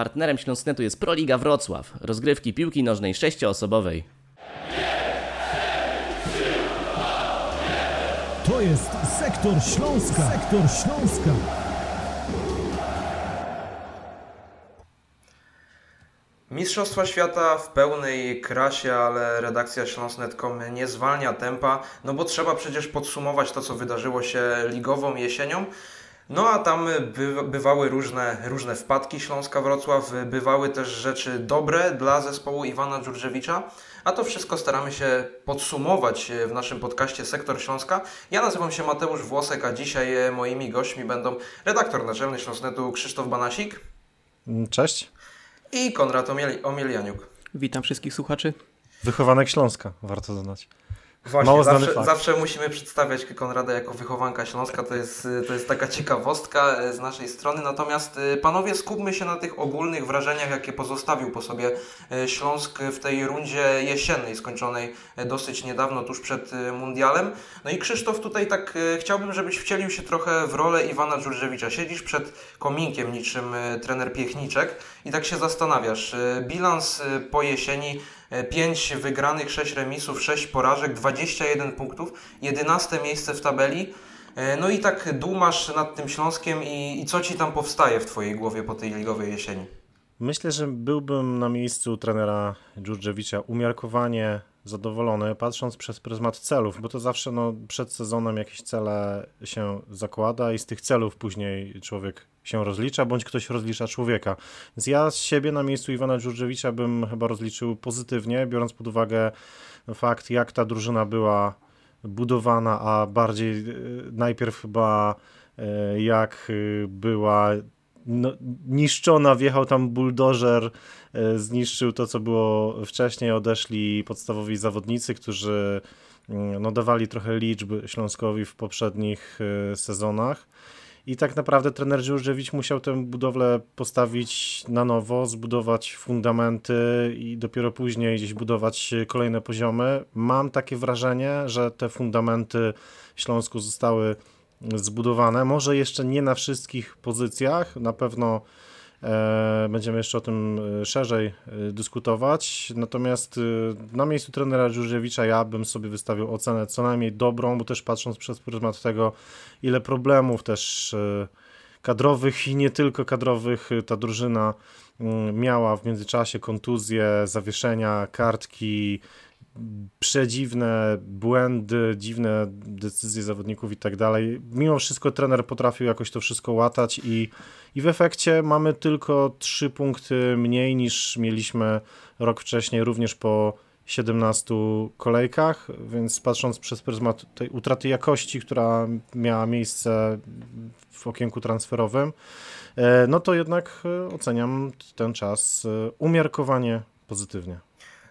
Partnerem Śląsknetu jest Proliga Wrocław, rozgrywki piłki nożnej sześcioosobowej. To jest Sektor Śląska. Sektor Śląska. Mistrzostwa Świata w pełnej krasie, ale redakcja Śląsk.net.com nie zwalnia tempa, no bo trzeba przecież podsumować to, co wydarzyło się ligową jesienią. No a tam by, bywały różne, różne wpadki Śląska Wrocław, bywały też rzeczy dobre dla zespołu Iwana Dżurżewicza, a to wszystko staramy się podsumować w naszym podcaście Sektor Śląska. Ja nazywam się Mateusz Włosek, a dzisiaj moimi gośćmi będą redaktor naczelny Śląsknetu Krzysztof Banasik. Cześć i Konrad Omielianiuk. Witam wszystkich słuchaczy. Wychowanek Śląska, warto dodać. Właśnie, Mało zawsze, zawsze, musimy przedstawiać Konrada jako wychowanka Śląska, to jest, to jest taka ciekawostka e, z naszej strony. Natomiast e, panowie, skupmy się na tych ogólnych wrażeniach, jakie pozostawił po sobie e, Śląsk w tej rundzie jesiennej, skończonej dosyć niedawno, tuż przed Mundialem. No i Krzysztof, tutaj tak chciałbym, żebyś wcielił się trochę w rolę Iwana Dżurżewicza. Siedzisz przed kominkiem niczym trener Piechniczek i tak się zastanawiasz. Bilans po jesieni 5 wygranych, 6 remisów, 6 porażek, 21 punktów, 11 miejsce w tabeli. No i tak dumasz nad tym Śląskiem i, i co Ci tam powstaje w Twojej głowie po tej ligowej jesieni? Myślę, że byłbym na miejscu trenera Dżurdżewicza umiarkowanie zadowolony, patrząc przez pryzmat celów, bo to zawsze no, przed sezonem jakieś cele się zakłada i z tych celów później człowiek się rozlicza, bądź ktoś rozlicza człowieka. Więc ja z siebie na miejscu Iwana Dżurdżewicza bym chyba rozliczył pozytywnie, biorąc pod uwagę fakt, jak ta drużyna była budowana, a bardziej e, najpierw chyba e, jak e, była no, niszczona, wjechał tam buldożer, zniszczył to, co było wcześniej, odeszli podstawowi zawodnicy, którzy mm, no, dawali trochę liczb Śląskowi w poprzednich sezonach. I tak naprawdę trener Dziurżewicz musiał tę budowlę postawić na nowo, zbudować fundamenty i dopiero później gdzieś budować kolejne poziomy. Mam takie wrażenie, że te fundamenty Śląsku zostały zbudowane. Może jeszcze nie na wszystkich pozycjach, na pewno E, będziemy jeszcze o tym e, szerzej e, dyskutować. Natomiast na miejscu trenera Dziurziewicza ja bym sobie wystawił ocenę co najmniej dobrą, bo też patrząc przez pryzmat tego, ile problemów też kadrowych i nie tylko kadrowych ta drużyna mm, miała w międzyczasie kontuzje, zawieszenia, kartki, przedziwne błędy, dziwne decyzje zawodników i tak dalej. Mimo wszystko trener potrafił jakoś to wszystko łatać i, i w efekcie mamy tylko trzy punkty mniej niż mieliśmy rok wcześniej, również po 17 kolejkach, więc patrząc przez pryzmat tej utraty jakości, która miała miejsce w okienku transferowym, e, no to jednak e, oceniam ten czas e, umiarkowanie pozytywnie.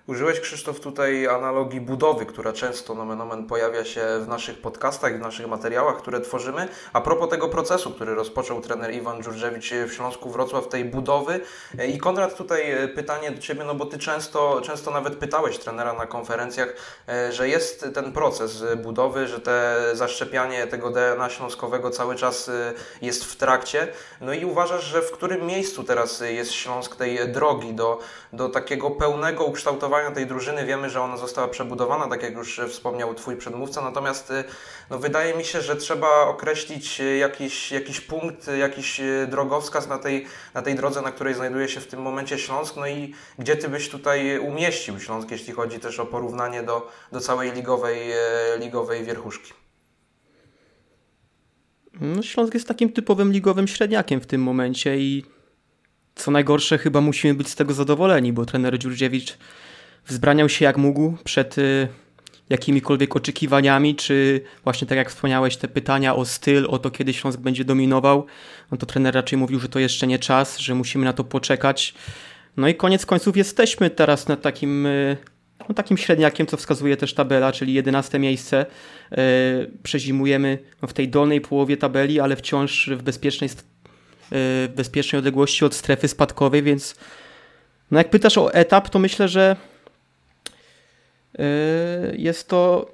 Użyłeś, Krzysztof, tutaj analogii budowy, która często nomen omen pojawia się w naszych podcastach, w naszych materiałach, które tworzymy. A propos tego procesu, który rozpoczął trener Iwan Dżurżewicz w Śląsku Wrocław, tej budowy. I Konrad, tutaj e, pytanie do Ciebie, no bo Ty często, często nawet pytałeś trenera na konferencjach, e, że jest ten proces budowy, że te zaszczepianie tego DNA śląskowego cały czas e, jest w trakcie. No i uważasz, że w którym miejscu teraz jest Śląsk tej drogi do, do takiego pełnego ukształtowania tej drużyny wiemy, że ona została przebudowana, tak jak już wspomniał Twój przedmówca, natomiast y, no, wydaje mi się, że trzeba określić y, jakiś, jakiś punkt, jakiś y, drogowskaz na tej, na tej drodze, na której znajduje się w tym momencie Śląsk, no i gdzie Ty byś tutaj umieścił Śląsk, jeśli chodzi też o porównanie do, do całej ligowej, ligowej wierchuszki. No, Śląsk jest takim typowym ligowym średniakiem w tym momencie i co najgorsze, chyba musimy być z tego zadowoleni, bo trener Dziurdziewicz wzbraniał się jak mógł przed y, jakimikolwiek oczekiwaniami, czy właśnie tak jak wspomniałeś, te pytania o styl, o to, kiedy Śląsk będzie dominował, no to trener raczej mówił, że to jeszcze nie czas, że musimy na to poczekać. No i koniec końców jesteśmy teraz na takim, y, no takim średniakiem, co wskazuje też tabela, czyli 11 miejsce. Y, przezimujemy w tej dolnej połowie tabeli, ale wciąż w bezpiecznej, w bezpiecznej odległości od strefy spadkowej, więc no jak pytasz o etap, to myślę, że jest to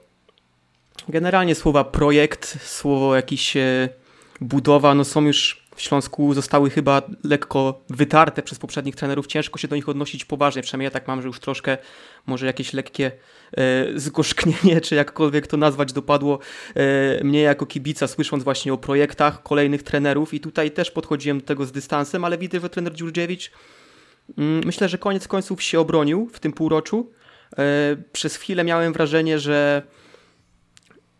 generalnie słowa projekt, słowo jakiś e, budowa, no są już w Śląsku zostały chyba lekko wytarte przez poprzednich trenerów. Ciężko się do nich odnosić poważnie. Przynajmniej ja tak mam, że już troszkę może jakieś lekkie e, zgorzknienie, czy jakkolwiek to nazwać, dopadło e, mnie jako kibica, słysząc właśnie o projektach kolejnych trenerów. I tutaj też podchodziłem do tego z dystansem, ale widzę, że trener Dziurdziewicz mm, myślę, że koniec końców się obronił w tym półroczu. E, przez chwilę miałem wrażenie, że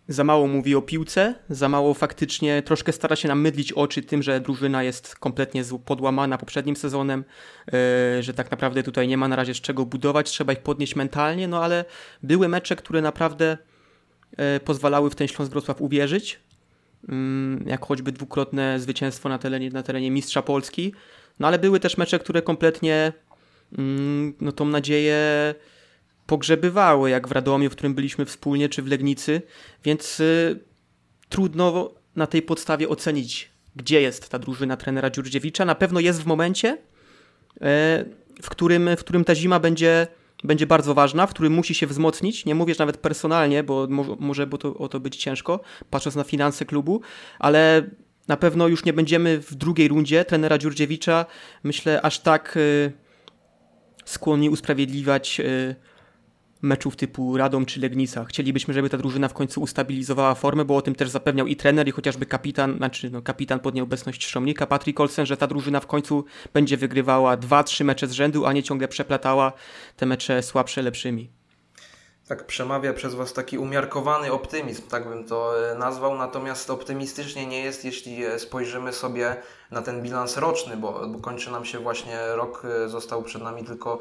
za mało mówi o piłce, za mało faktycznie troszkę stara się nam mydlić oczy tym, że drużyna jest kompletnie podłamana poprzednim sezonem, yy, że tak naprawdę tutaj nie ma na razie z czego budować, trzeba ich podnieść mentalnie, no ale były mecze, które naprawdę yy, pozwalały w ten Śląsk Wrocław uwierzyć, yy, jak choćby dwukrotne zwycięstwo na terenie, na terenie Mistrza Polski, no ale były też mecze, które kompletnie mm, no tą nadzieję pogrzebywały, jak w Radomiu, w którym byliśmy wspólnie, czy w Legnicy, więc y, trudno na tej podstawie ocenić, gdzie jest ta drużyna trenera Dziurdziewicza. Na pewno jest w momencie, y, w którym, w którym ta zima będzie, będzie bardzo ważna, w którym musi się wzmocnić. Nie mówię nawet personalnie, bo może, może bo to, o to być ciężko, patrząc na finanse klubu, ale na pewno już nie będziemy w drugiej rundzie trenera Dziurdziewicza, myślę, aż tak y, skłonni usprawiedliwiać y, meczów typu Radom czy Legnica. Chcielibyśmy, żeby ta drużyna w końcu ustabilizowała formę, bo o tym też zapewniał i trener, i chociażby kapitan, znaczy no, kapitan pod nieobecność Szromnika, Patrick Olsen, że ta drużyna w końcu będzie wygrywała dwa, trzy mecze z rzędu, a nie ciągle przeplatała te mecze słabsze lepszymi. Tak przemawia przez Was taki umiarkowany optymizm, tak bym to e, nazwał, natomiast optymistycznie nie jest, jeśli e, spojrzymy sobie na ten bilans roczny, bo, bo kończy nam się właśnie rok, e, został przed nami tylko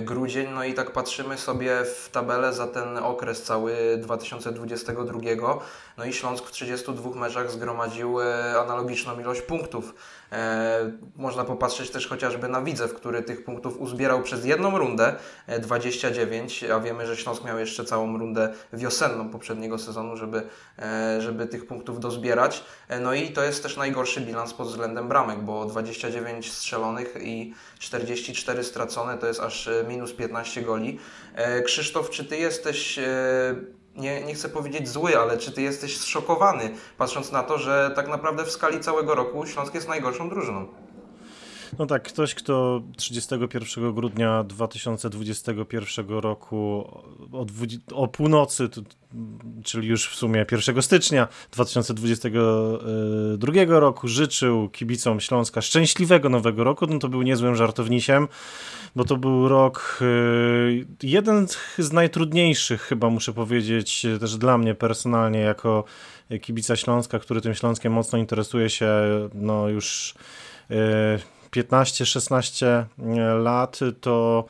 grudzień, no i tak patrzymy sobie w tabelę za ten okres cały 2022, no i Śląsk w 32 meczach zgromadził analogiczną ilość punktów. E, można popatrzeć też chociażby na Widzew, który tych punktów uzbierał przez jedną rundę, 29, a wiemy, że Śląsk miał jeszcze całą rundę wiosenną poprzedniego sezonu, żeby, e, żeby tych punktów dozbierać. E, no i to jest też najgorszy bilans pod względem bramek, bo 29 strzelonych i 44 stracone to jest aż minus 15 goli. Krzysztof, czy Ty jesteś nie, nie chcę powiedzieć zły, ale czy ty jesteś zszokowany, patrząc na to, że tak naprawdę w skali całego roku Śląsk jest najgorszą drużyną? No tak, ktoś, kto 31 grudnia 2021 roku o, o północy, czyli już w sumie 1 stycznia 2022 roku życzył kibicom Śląska szczęśliwego nowego roku, no to był niezłym żartownisiem, bo to był rok y, jeden z najtrudniejszych chyba muszę powiedzieć, też dla mnie personalnie jako kibica Śląska, który tym Śląskiem mocno interesuje się no już y, 15-16 e, lat, to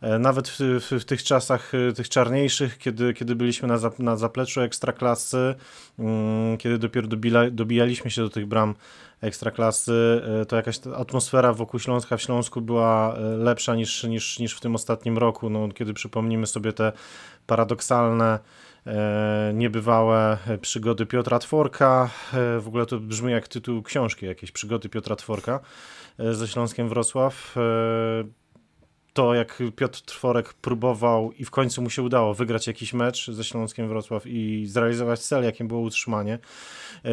e, nawet w, w, w, tych czasach, e, tych czarniejszych, kiedy, kiedy byliśmy na, za, na zapleczu ekstraklasy, mm, kiedy dopiero dobila, dobijaliśmy się do tych bram ekstraklasy, to jakaś atmosfera wokół Śląska w Śląsku była lepsza niż, niż, niż w tym ostatnim roku, no, kiedy przypomnimy sobie te paradoksalne niebywałe przygody Piotra Tworka. W ogóle to brzmi jak tytuł książki, jakieś przygody Piotra Tworka. E, ze Śląskiem Wrocław. E, to jak Piotr Trworek próbował i w końcu mu się udało wygrać jakiś mecz ze Śląskiem Wrocław i zrealizować cel, jakim było utrzymanie, e,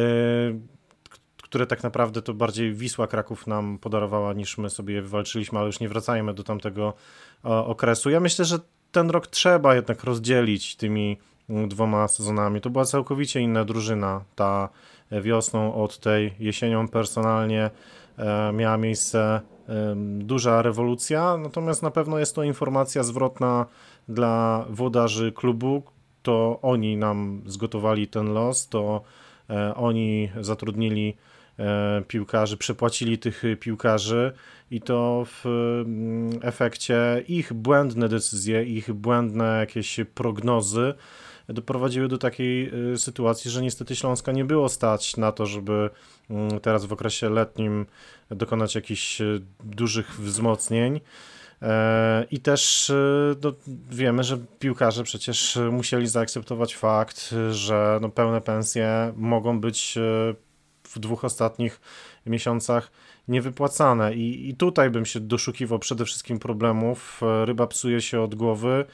które tak naprawdę to bardziej Wisła Kraków nam podarowała niż my sobie wywalczyliśmy, ale już nie wracajmy do tamtego okresu. Ja myślę, że ten rok trzeba jednak rozdzielić tymi dwoma sezonami. To była całkowicie inna drużyna, ta wiosną od tej jesienią personalnie E, miała miejsce duża rewolucja, natomiast na pewno jest to informacja zwrotna dla włodarzy klubu. To oni nam zgotowali ten los, to e, oni zatrudnili e, piłkarzy, przepłacili tych piłkarzy i to w efekcie ich błędne decyzje, ich błędne jakieś prognozy doprowadziły do takiej sytuacji, że niestety Śląska nie było stać na to, żeby Mm, teraz w okresie letnim dokonać jakichś e, dużych wzmocnień. E, I też e, no, wiemy, że piłkarze przecież musieli zaakceptować fakt, że no, pełne pensje mogą być w dwóch ostatnich miesiącach niewypłacane. I, I tutaj bym się doszukiwał przede wszystkim problemów. Ryba psuje się od głowy.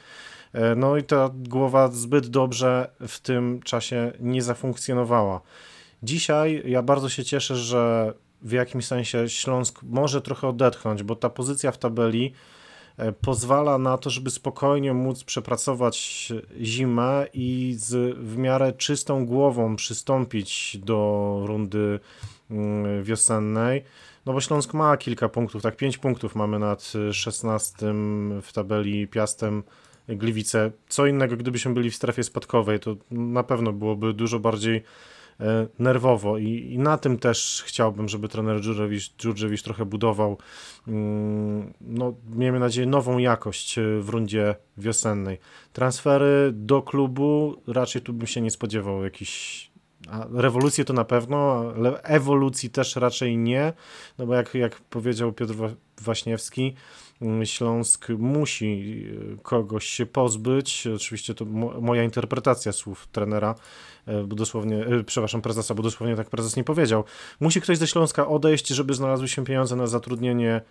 No i ta głowa zbyt dobrze w tym czasie nie zafunkcjonowała. Dzisiaj ja bardzo się cieszę, że w jakimś sensie Śląsk może trochę odetchnąć, bo ta pozycja w tabeli e, pozwala na to, żeby spokojnie móc przepracować zimę i z w miarę czystą głową przystąpić do rundy mm, wiosennej. No bo Śląsk ma kilka punktów, tak, pięć punktów mamy nad 16 w tabeli Piastem Gliwice. Co innego, gdybyśmy byli w strefie spadkowej, to na pewno byłoby dużo bardziej e, nerwowo i, i na tym też chciałbym, żeby trener Dżurdżewicz trochę budował mm, no, miejmy nadzieję nową jakość e, w rundzie wiosennej. Transfery do klubu raczej tu bym się nie spodziewał a rewolucję to na pewno, ale ewolucji też raczej nie, no bo jak, jak powiedział Piotr Waśniewski, Śląsk musi y, kogoś się pozbyć. Oczywiście to moja interpretacja słów trenera, bo dosłownie, y, przepraszam, prezesa, bo dosłownie tak prezes nie powiedział. Musi ktoś ze Śląska odejść, żeby znalazły się pieniądze na zatrudnienie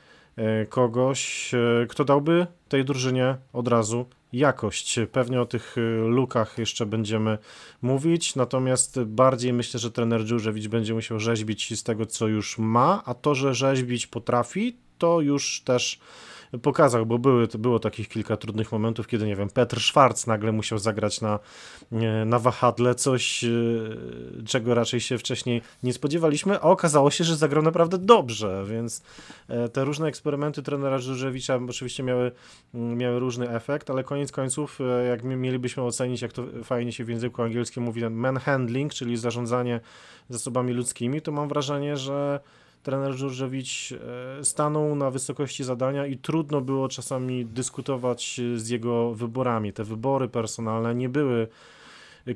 kogoś, kto dałby tej drużynie od razu jakość. Pewnie o tych lukach jeszcze będziemy mówić, natomiast bardziej myślę, że trener Dżurzewicz będzie musiał rzeźbić z tego, co już ma, a to, że rzeźbić potrafi, to już też pokazał, bo były, było takich kilka trudnych momentów, kiedy, nie wiem, Petr Schwarz nagle musiał zagrać na, na wahadle, coś, e, czego raczej się wcześniej nie spodziewaliśmy, a okazało się, że zagrał naprawdę dobrze, więc e, te różne eksperymenty trenera Żurzewicza oczywiście miały, miały różny efekt, ale koniec końców, e, jak mielibyśmy ocenić, jak to fajnie się w języku angielskim mówi, manhandling, czyli zarządzanie zasobami ludzkimi, to mam wrażenie, że trener Żurżewicz e, stanął na wysokości zadania i trudno było czasami dyskutować z jego wyborami. Te wybory personalne nie były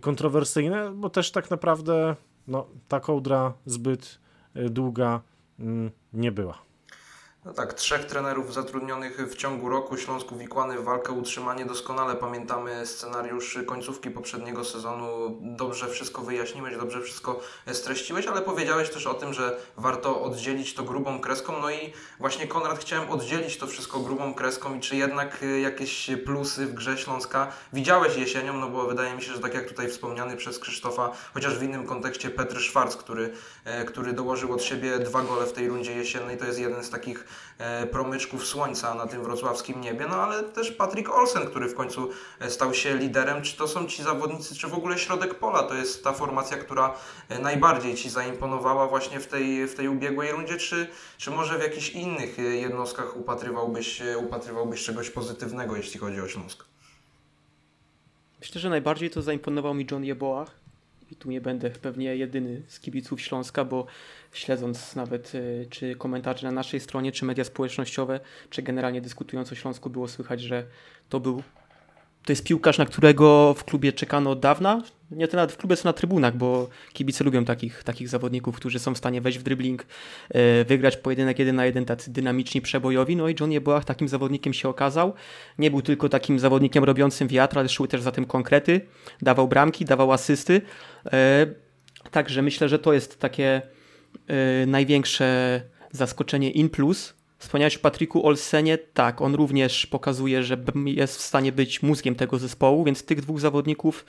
kontrowersyjne, bo też tak naprawdę no, ta kołdra zbyt e, długa mm, nie była. No tak, trzech trenerów zatrudnionych w ciągu roku, Śląsku wikłany w walkę utrzymanie. Doskonale pamiętamy scenariusz końcówki poprzedniego sezonu. Dobrze wszystko wyjaśniłeś, dobrze wszystko streściłeś, ale powiedziałeś też o tym, że warto oddzielić to grubą kreską. No i właśnie Konrad chciałem oddzielić to wszystko grubą kreską i czy jednak jakieś plusy w grze Śląska widziałeś jesienią, no bo wydaje mi się, że tak jak tutaj wspomniany przez Krzysztofa, chociaż w innym kontekście Petr Szwarc, który, e, który dołożył od siebie dwa gole w tej rundzie jesiennej, to jest jeden z takich promyczków słońca na tym wrocławskim niebie, no ale też Patrick Olsen, który w końcu e, stał się liderem. Czy to są ci zawodnicy, czy w ogóle środek pola to jest ta formacja, która e, najbardziej Ci zaimponowała właśnie w tej, w tej ubiegłej rundzie, czy, czy może w jakichś innych jednostkach upatrywałbyś, upatrywałbyś czegoś pozytywnego, jeśli chodzi o Śląsk? Myślę, że najbardziej to zaimponował mi John Jeboa, i tu nie będę pewnie jedyny z kibiców Śląska, bo śledząc nawet y, czy komentarze na naszej stronie, czy media społecznościowe, czy generalnie dyskutując o Śląsku, było słychać, że to był to jest piłkarz, na którego w klubie czekano od dawna. Nie nawet w klubie, co na trybunach, bo kibice lubią takich, takich zawodników, którzy są w stanie wejść w dribbling, e, wygrać pojedynek jeden na jeden, tacy dynamiczni, przebojowi. No i John Jeboach takim zawodnikiem się okazał. Nie był tylko takim zawodnikiem robiącym wiatr, ale szły też za tym konkrety. Dawał bramki, dawał asysty. E, także myślę, że to jest takie e, największe zaskoczenie in plus Wspomniałeś o Patryku Olsenie, tak, on również pokazuje, że jest w stanie być mózgiem tego zespołu, więc tych dwóch zawodników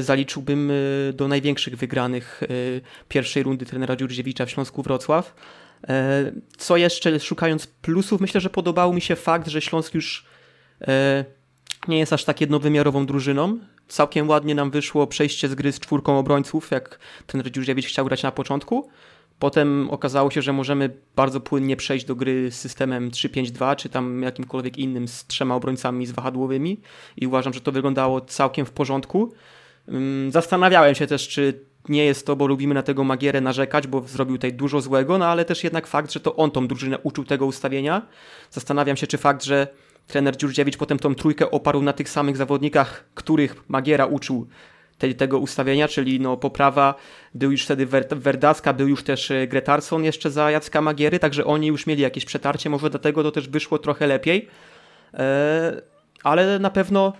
zaliczyłbym e, do największych wygranych e, pierwszej rundy trenera Dziurdziewicza w Śląsku Wrocław. Co jeszcze, szukając plusów, myślę, że podobał mi się fakt, że Śląsk już nie jest aż tak jednowymiarową drużyną. Całkiem ładnie nam wyszło przejście z gry z czwórką obrońców, jak trener Dziurdziewicz chciał grać na początku. Potem okazało się, że możemy bardzo płynnie przejść do gry z systemem 3-5-2, czy tam jakimkolwiek innym z trzema obrońcami z wahadłowymi i uważam, że to wyglądało całkiem w porządku. Zastanawiałem się też, czy nie jest to, bo lubimy na tego Magierę narzekać, bo zrobił tutaj dużo złego, no ale też jednak fakt, że to on tą drużynę uczył tego ustawienia. Zastanawiam się, czy fakt, że trener Dziurdziewicz potem tą trójkę oparł na tych samych zawodnikach, których Magiera uczył, te, tego ustawienia, czyli no, poprawa, był już wtedy Werdaska, był już też e, Gretarson jeszcze za Jacka Magiery, także oni już mieli jakieś przetarcie, może dlatego to też wyszło trochę lepiej, e, ale na pewno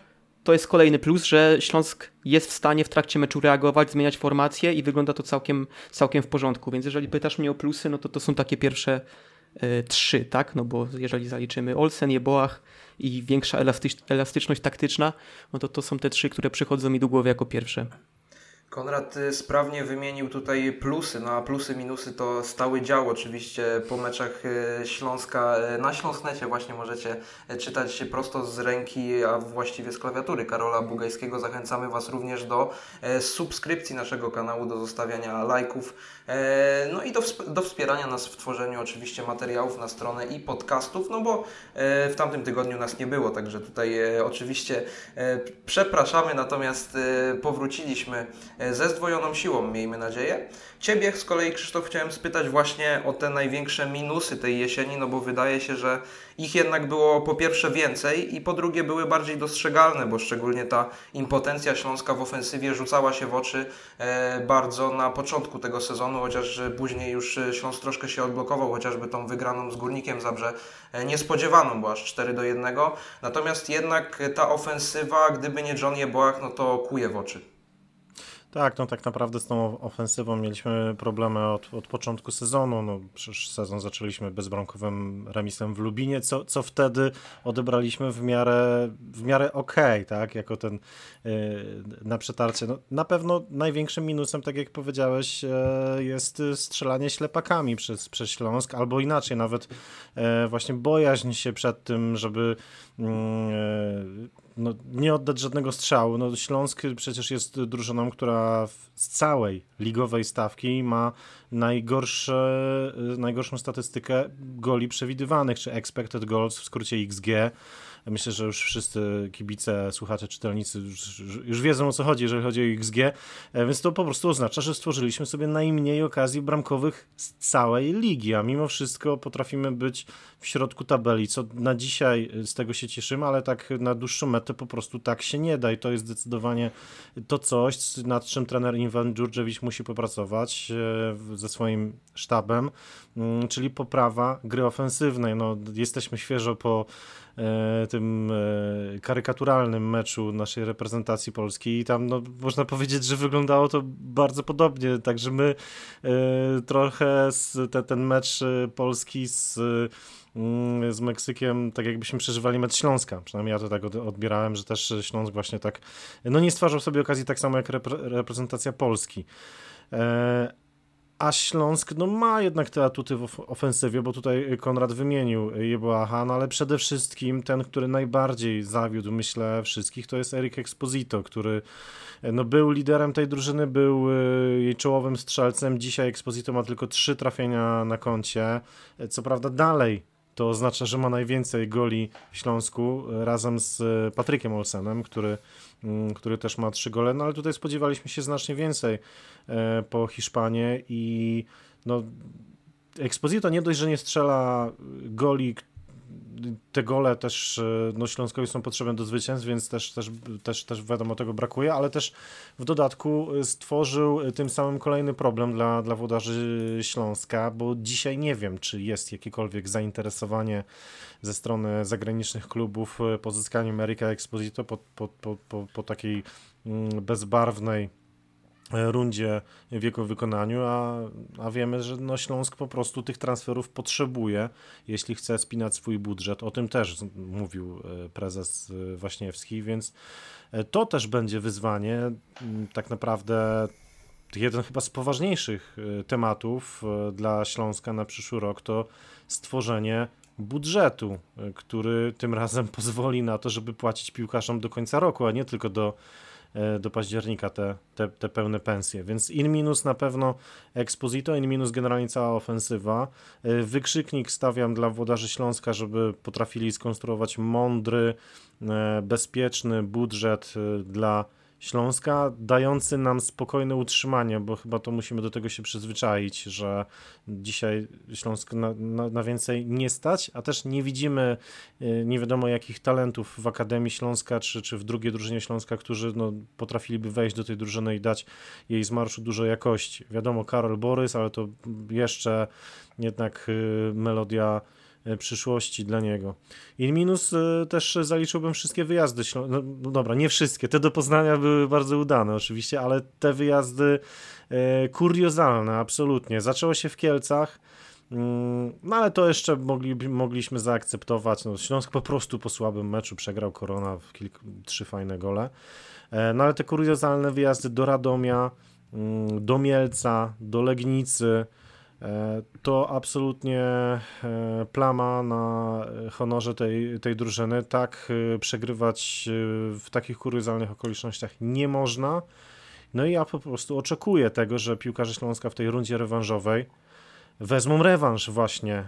to jest kolejny plus, że Śląsk jest w stanie w trakcie meczu reagować, zmieniać formację i wygląda to całkiem, całkiem w porządku, więc jeżeli pytasz mnie o plusy, no to to są takie pierwsze y, trzy, tak, no bo jeżeli zaliczymy Olsen, Jeboach, i większa elastyczność taktyczna, no to to są te trzy, które przychodzą mi do głowy jako pierwsze. Konrad sprawnie wymienił tutaj plusy, no a plusy, minusy to stały dział oczywiście po meczach y, Śląska. Y, na Śląsknecie właśnie możecie czytać prosto z ręki, a właściwie z klawiatury Karola Bugajskiego. Zachęcamy Was również do subskrypcji naszego kanału, do zostawiania lajków, no i do, do wspierania nas w tworzeniu oczywiście materiałów na stronę i podcastów, no bo w tamtym tygodniu nas nie było, także tutaj oczywiście przepraszamy, natomiast powróciliśmy E, ze zdwojoną siłą, miejmy nadzieję. Ciebie z kolei, Krzysztof, chciałem spytać właśnie o te największe minusy tej jesieni, no bo wydaje się, że ich jednak było po pierwsze więcej i po drugie były bardziej dostrzegalne, bo szczególnie ta impotencja śląska w ofensywie rzucała się w oczy e, bardzo na początku tego sezonu, chociaż później już Śląsk troszkę się odblokował, chociażby tą wygraną z Górnikiem Zabrze e, niespodziewaną, bo aż 4 do 1. Natomiast jednak ta ofensywa, gdyby nie John Jeboach, no to kuje w oczy. Tak, no tak naprawdę z tą ofensywą mieliśmy problemy od, od początku sezonu. No, przecież sezon zaczęliśmy bezbramkowym remisem w Lubinie, co, co wtedy odebraliśmy w miarę, w miarę okej, okay, tak, jako ten yy, na przetarcie. No, na pewno największym minusem, tak jak powiedziałeś, yy, jest strzelanie ślepakami przez, przez Śląsk, albo inaczej, nawet yy, właśnie bojaźń się przed tym, żeby no, nie oddać żadnego strzału. No, Śląsk przecież jest drużyną, która z całej ligowej stawki ma najgorsze, najgorszą statystykę goli przewidywanych, czy expected goals, w skrócie XG. Myślę, że już wszyscy kibice, słuchacze, czytelnicy już, już wiedzą o co chodzi, jeżeli chodzi o XG, e, więc to po prostu oznacza, że stworzyliśmy sobie najmniej okazji bramkowych z całej ligi, a mimo wszystko potrafimy być w środku tabeli, co na dzisiaj e, z tego się cieszymy, ale tak na dłuższą metę po prostu tak się nie da i to jest zdecydowanie to coś, nad czym trener Iwan Dżurdżewicz musi popracować e, ze swoim sztabem, mm, czyli poprawa gry ofensywnej. No, jesteśmy świeżo po tym e, karykaturalnym meczu naszej reprezentacji polskiej i tam no, można powiedzieć, że wyglądało to bardzo podobnie, także my e, trochę te, ten mecz Polski z mm, z Meksykiem, tak jakbyśmy przeżywali mecz Śląska. Przynajmniej ja to tak odbierałem, że też Śląsk właśnie tak, no nie stwarzał sobie okazji tak samo jak reprezentacja Polski. A Śląsk no, ma jednak te atuty w ofensywie, bo tutaj Konrad wymienił Jeboaha, no ale przede wszystkim ten, który najbardziej zawiódł, myślę, wszystkich, to jest Eric Exposito, który no, był liderem tej drużyny, był y, jej czołowym strzelcem. Dzisiaj Exposito ma tylko trzy trafienia na koncie. Co prawda dalej to oznacza, że ma najwięcej goli w Śląsku razem z Patrykiem Olsenem, który Mm, który też ma trzy gole, no ale tutaj spodziewaliśmy się znacznie więcej e, po Hiszpanii i no Exposito nie dość, że nie strzela goli, te gole też e, no, Śląskowi są potrzebne do zwycięstw, więc też, też, też, też wiadomo tego brakuje, ale też w dodatku stworzył tym samym kolejny problem dla, dla włodarzy Śląska, bo dzisiaj nie wiem, czy jest jakiekolwiek zainteresowanie ze strony zagranicznych klubów e, pozyskaniem Erika Exposito po, po, po, po, po takiej mm, bezbarwnej e, rundzie w jego wykonaniu, a, a wiemy, że no Śląsk po prostu tych transferów potrzebuje, jeśli chce spinać swój budżet. O tym też mówił e, prezes Waśniewski, więc to też będzie wyzwanie. Tak naprawdę jeden chyba z poważniejszych tematów dla Śląska na przyszły rok to stworzenie budżetu, e, który tym razem pozwoli na to, żeby płacić piłkarzom do końca roku, a nie tylko do, e, do października te, te, te pełne pensje. Więc in minus na pewno Exposito, in minus generalnie cała ofensywa. E, wykrzyknik stawiam dla włodarzy Śląska, żeby potrafili skonstruować mądry, bezpieczny budżet dla Śląska, dający nam spokojne utrzymanie, bo chyba to musimy do tego się przyzwyczaić, że dzisiaj Śląsk na, na, na, więcej nie stać, a też nie widzimy y, nie wiadomo jakich talentów w Akademii Śląska czy, czy w drugiej drużynie Śląska, którzy no, potrafiliby wejść do tej drużyny i dać jej z marszu dużo jakości. Wiadomo, Karol Borys, ale to jeszcze jednak y, melodia przyszłości dla niego. I minus e, też zaliczyłbym wszystkie wyjazdy. No, no, dobra, nie wszystkie. Te do Poznania były bardzo udane oczywiście, ale te wyjazdy e, kuriozalne, absolutnie. Zaczęło się w Kielcach. Mm, no ale to jeszcze mogli, mogliśmy zaakceptować. No, Śląsk po prostu po słabym meczu przegrał Korona w kilk, trzy fajne gole. E, no ale te kuriozalne wyjazdy do Radomia, mm, do Mielca, do Legnicy, e, to absolutnie e, plama na honorze tej, tej drużyny. Tak przegrywać w takich kuriozalnych okolicznościach nie można. No i ja po prostu oczekuję tego, że piłkarze Śląska w tej rundzie rewanżowej wezmą rewanż właśnie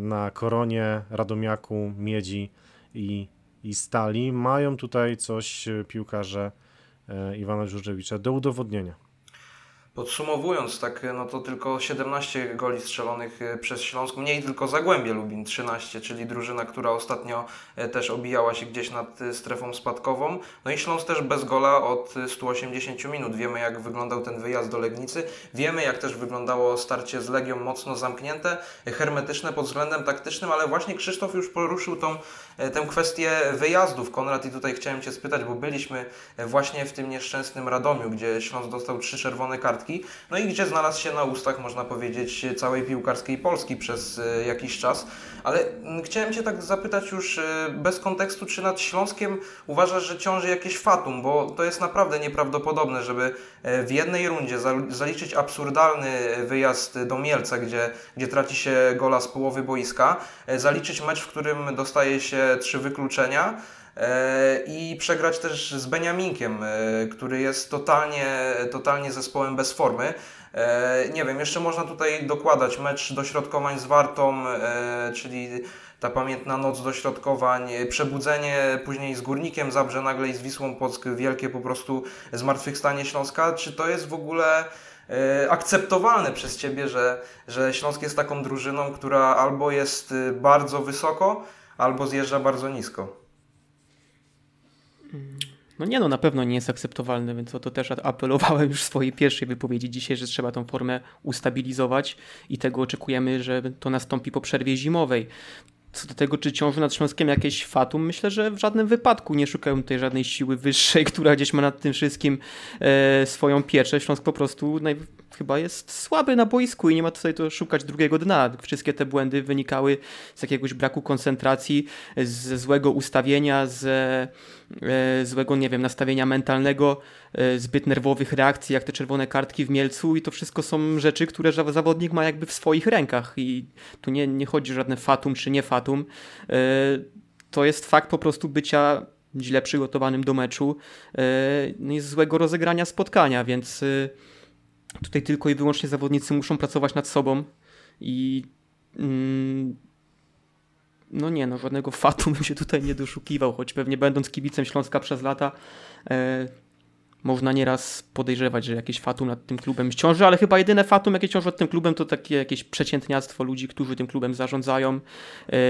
na Koronie, Radomiaku, Miedzi i i Stali mają tutaj coś e, piłkarze e, Iwana Żurczewicza do udowodnienia. Podsumowując, tak, no to tylko 17 goli strzelonych e, przez Śląsk, mniej tylko Zagłębie Lubin 13, czyli drużyna, która ostatnio e, też obijała się gdzieś nad e, strefą spadkową. No i Śląsk też bez gola od 180 minut. Wiemy jak wyglądał ten wyjazd do Legnicy, wiemy jak też wyglądało starcie z Legią mocno zamknięte, hermetyczne pod względem taktycznym, ale właśnie Krzysztof już poruszył tą, tę kwestię wyjazdów. Konrad i tutaj chciałem Cię spytać, bo byliśmy właśnie w tym nieszczęsnym Radomiu, gdzie Śląsk dostał trzy czerwone kartki no i gdzie znalazł się na ustach, można powiedzieć, całej piłkarskiej Polski przez e, jakiś czas. Ale chciałem Cię tak zapytać już e, bez kontekstu, czy nad Śląskiem uważasz, że ciąży jakieś fatum, bo to jest naprawdę nieprawdopodobne, żeby e, w jednej rundzie zaliczyć absurdalny wyjazd do Mielca, gdzie, gdzie traci się gola z połowy boiska, zaliczyć mecz, w którym dostaje się trzy wykluczenia, E, i przegrać też z Beniaminkiem, e, który jest totalnie, totalnie zespołem bez formy. E, nie wiem, jeszcze można tutaj dokładać mecz dośrodkowań z Wartą, czyli ta pamiętna noc dośrodkowań, przebudzenie później z Górnikiem Zabrze nagle i z Wisłą Płock, wielkie po prostu zmartwychwstanie Śląska. Czy to jest w ogóle akceptowalne przez Ciebie, że, że Śląsk jest taką drużyną, która albo jest bardzo wysoko, albo zjeżdża bardzo nisko? No nie no, na pewno nie jest akceptowalne, więc o to też apelowałem już w swojej pierwszej wypowiedzi dzisiaj, że trzeba tą formę ustabilizować i tego oczekujemy, że to nastąpi po przerwie zimowej. Co do tego, czy ciąży nad Śląskiem jakieś fatum, myślę, że w żadnym wypadku nie szukają tutaj żadnej siły wyższej, która gdzieś ma nad tym wszystkim e, swoją pieczę. Śląsk po prostu naj, chyba jest słaby na boisku i nie ma tutaj to szukać drugiego dna. Wszystkie te błędy wynikały z jakiegoś braku koncentracji, ze złego ustawienia, ze e, złego, nie wiem, nastawienia mentalnego, e, zbyt nerwowych reakcji, jak te czerwone kartki w Mielcu i to wszystko są rzeczy, które zawodnik ma jakby w swoich rękach i tu nie, nie chodzi o żadne fatum czy nie fatum. E, to jest fakt po prostu bycia źle przygotowanym do meczu, no i złego rozegrania spotkania, więc Tutaj tylko i wyłącznie zawodnicy muszą pracować nad sobą i mm, no nie, no żadnego fatu bym się tutaj nie doszukiwał, choć pewnie będąc kibicem Śląska przez lata e, można nieraz podejrzewać, że jakieś fatum nad tym klubem ciąży, ale chyba jedyne fatum, jakie ciąży nad tym klubem, to takie jakieś przeciętniactwo ludzi, którzy tym klubem zarządzają. E,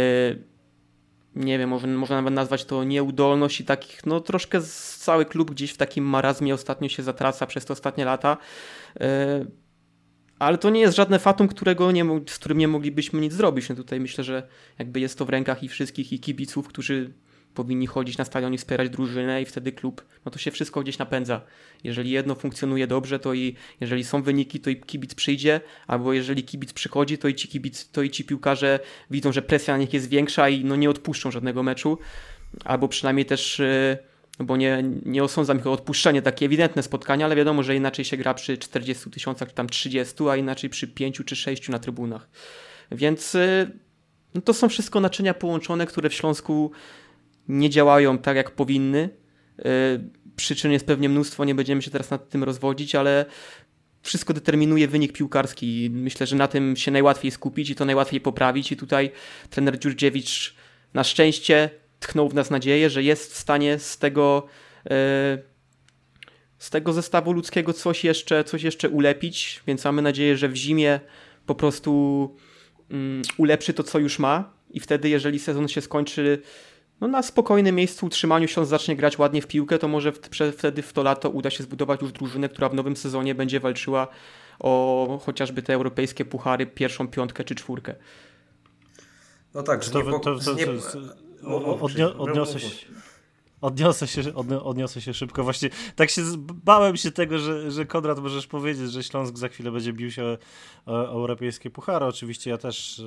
nie wiem, może, można nawet nazwać to nieudolność i takich, no troszkę cały klub gdzieś w takim marazmie ostatnio się zatraca przez te ostatnie lata. E, ale to nie jest żadne fatum, którego nie, z którym nie moglibyśmy nic zrobić. No tutaj myślę, że jakby jest to w rękach i wszystkich i kibiców, którzy powinni chodzić na stadion i wspierać drużynę i wtedy klub, no to się wszystko gdzieś napędza. Jeżeli jedno funkcjonuje dobrze, to i jeżeli są wyniki, to i kibic przyjdzie, albo jeżeli kibic przychodzi, to i ci kibic, to i ci piłkarze widzą, że presja na nich jest większa i no nie odpuszczą żadnego meczu, albo przynajmniej też e, no bo nie, nie osądzam ich o odpuszczenie takie ewidentne spotkania, ale wiadomo, że inaczej się gra przy 40 tysiącach czy tam 30, a inaczej przy 5 czy 6 na trybunach. Więc e, no to są wszystko naczynia połączone, które w Śląsku nie działają tak, jak powinny. E, przyczyn jest pewnie mnóstwo, nie będziemy się teraz nad tym rozwodzić, ale wszystko determinuje wynik piłkarski. Myślę, że na tym się najłatwiej skupić i to najłatwiej poprawić. I tutaj trener Dziurdziewicz na szczęście tchnął w nas nadzieję, że jest w stanie z tego e, z tego zestawu ludzkiego coś jeszcze, coś jeszcze ulepić, więc mamy nadzieję, że w zimie po prostu um, ulepszy to, co już ma i wtedy, jeżeli sezon się skończy no na spokojnym miejscu utrzymaniu się on zacznie grać ładnie w piłkę, to może wtedy w to lato uda się zbudować już drużynę, która w nowym sezonie będzie walczyła o chociażby te europejskie puchary, pierwszą piątkę czy czwórkę. No tak, to, to, to, to, odniosę się Odniosę się, odniosę się szybko. Właśnie tak się bałem się tego, że, że Konrad możesz powiedzieć, że Śląsk za chwilę będzie bił się o, o europejskie puchary. Oczywiście ja też,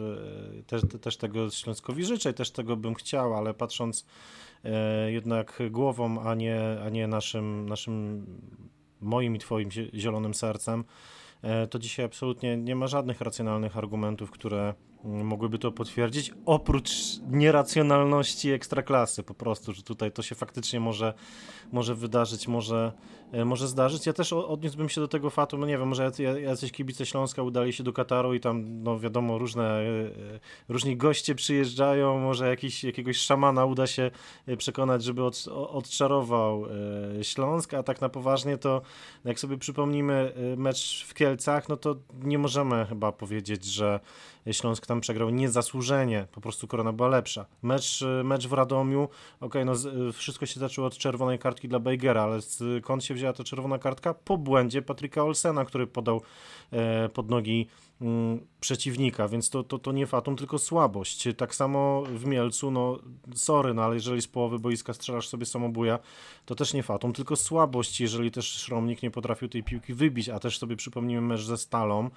e, też, też tego Śląskowi życzę i też tego bym chciał, ale patrząc e, jednak głową, a nie, a nie naszym, naszym moim i twoim zielonym sercem, e, to dzisiaj absolutnie nie ma żadnych racjonalnych argumentów, które mogłyby to potwierdzić, oprócz nieracjonalności ekstraklasy po prostu, że tutaj to się faktycznie może, może wydarzyć, może, e, może zdarzyć. Ja też odniósłbym się do tego faktu, no nie wiem, może jacyś kibice Śląska udali się do Kataru i tam, no wiadomo, różne, e, e, różni goście przyjeżdżają, może jakiś, jakiegoś szamana uda się przekonać, żeby od, odczarował Śląsk, a tak na poważnie to jak sobie przypomnimy mecz w Kielcach, no to nie możemy chyba powiedzieć, że Śląsk tam przegrał niezasłużenie, po prostu Korona była lepsza. Mecz, mecz w Radomiu, ok, no wszystko się zaczęło od czerwonej kartki dla Bejgera, ale skąd się wzięła ta czerwona kartka? Po błędzie Patryka Olsena, który podał e, pod nogi przeciwnika, więc to, to, to nie fatum, tylko słabość. Tak samo w Mielcu, no sorry, no ale jeżeli z połowy boiska strzelasz sobie samobuja, to też nie fatum, tylko słabość, jeżeli też Szromnik nie potrafił tej piłki wybić, a też sobie przypomnimy mecz ze Stalą,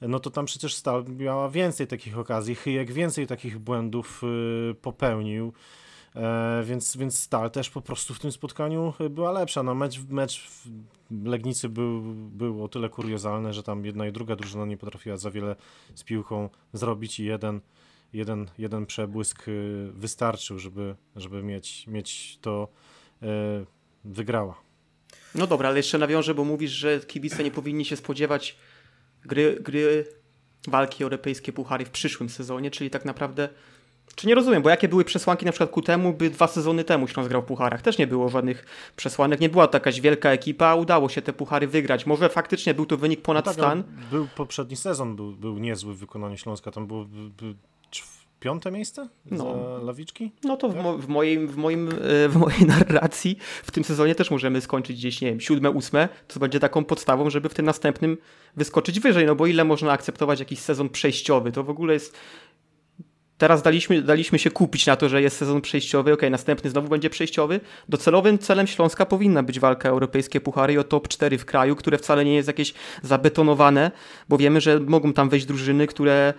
no to tam przecież Stal miała więcej takich okazji, Chyjek więcej takich błędów yy, popełnił, E, więc, więc Stal też po prostu w tym spotkaniu była lepsza. No, mecz, mecz w Legnicy był, był o tyle kuriozalny, że tam jedna i druga drużyna nie potrafiła za wiele z piłką zrobić i jeden, jeden, jeden przebłysk y, wystarczył, żeby, żeby mieć, mieć to e, wygrała. No dobra, ale jeszcze nawiążę, bo mówisz, że kibice nie powinni się spodziewać gry, gry walki europejskie puchary w przyszłym sezonie, czyli tak naprawdę czy nie rozumiem, bo jakie były przesłanki na przykład ku temu, by dwa sezony temu Śląsk grał w pucharach? Też nie było żadnych przesłanek, nie była to jakaś wielka ekipa, udało się te puchary wygrać. Może faktycznie był to wynik ponad no tak, stan. Był poprzedni sezon, był, był niezły w wykonaniu Śląska, tam było piąte miejsce no. za Lawiczki? No to tak? w, mo w, moim, w, moim, e, w mojej narracji w tym sezonie też możemy skończyć gdzieś, nie wiem, siódme, ósme, to będzie taką podstawą, żeby w tym następnym wyskoczyć wyżej, no bo ile można akceptować jakiś sezon przejściowy, to w ogóle jest Teraz daliśmy, daliśmy się kupić na to, że jest sezon przejściowy, ok, następny znowu będzie przejściowy. Docelowym celem Śląska powinna być walka europejskie puchary o top 4 w kraju, które wcale nie jest jakieś zabetonowane, bo wiemy, że mogą tam wejść drużyny, które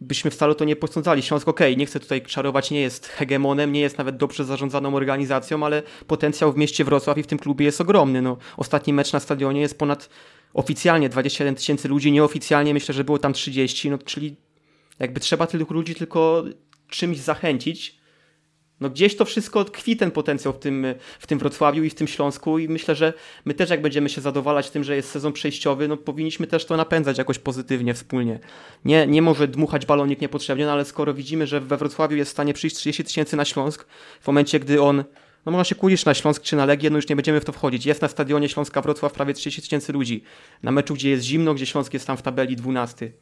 byśmy wcale to nie posądzali. Śląsk, ok, nie chcę tutaj czarować, nie jest hegemonem, nie jest nawet dobrze zarządzaną organizacją, ale potencjał w mieście Wrocław i w tym klubie jest ogromny. No, ostatni mecz na stadionie jest ponad oficjalnie 21 tysięcy ludzi, nieoficjalnie myślę, że było tam 30, no, czyli jakby trzeba tych ludzi tylko czymś zachęcić. No gdzieś to wszystko tkwi ten potencjał w tym, w tym Wrocławiu i w tym Śląsku i myślę, że my też jak będziemy się zadowalać tym, że jest sezon przejściowy, no powinniśmy też to napędzać jakoś pozytywnie wspólnie. Nie, nie może dmuchać balonik niepotrzebnie, no ale skoro widzimy, że we Wrocławiu jest w stanie przyjść 30 tysięcy na Śląsk, w momencie gdy on no można się kłócić na Śląsk czy na Legię, no już nie będziemy w to wchodzić. Jest na stadionie Śląska Wrocław prawie 30 tysięcy ludzi. Na meczu, gdzie jest zimno, gdzie Śląsk jest tam w tabeli 12.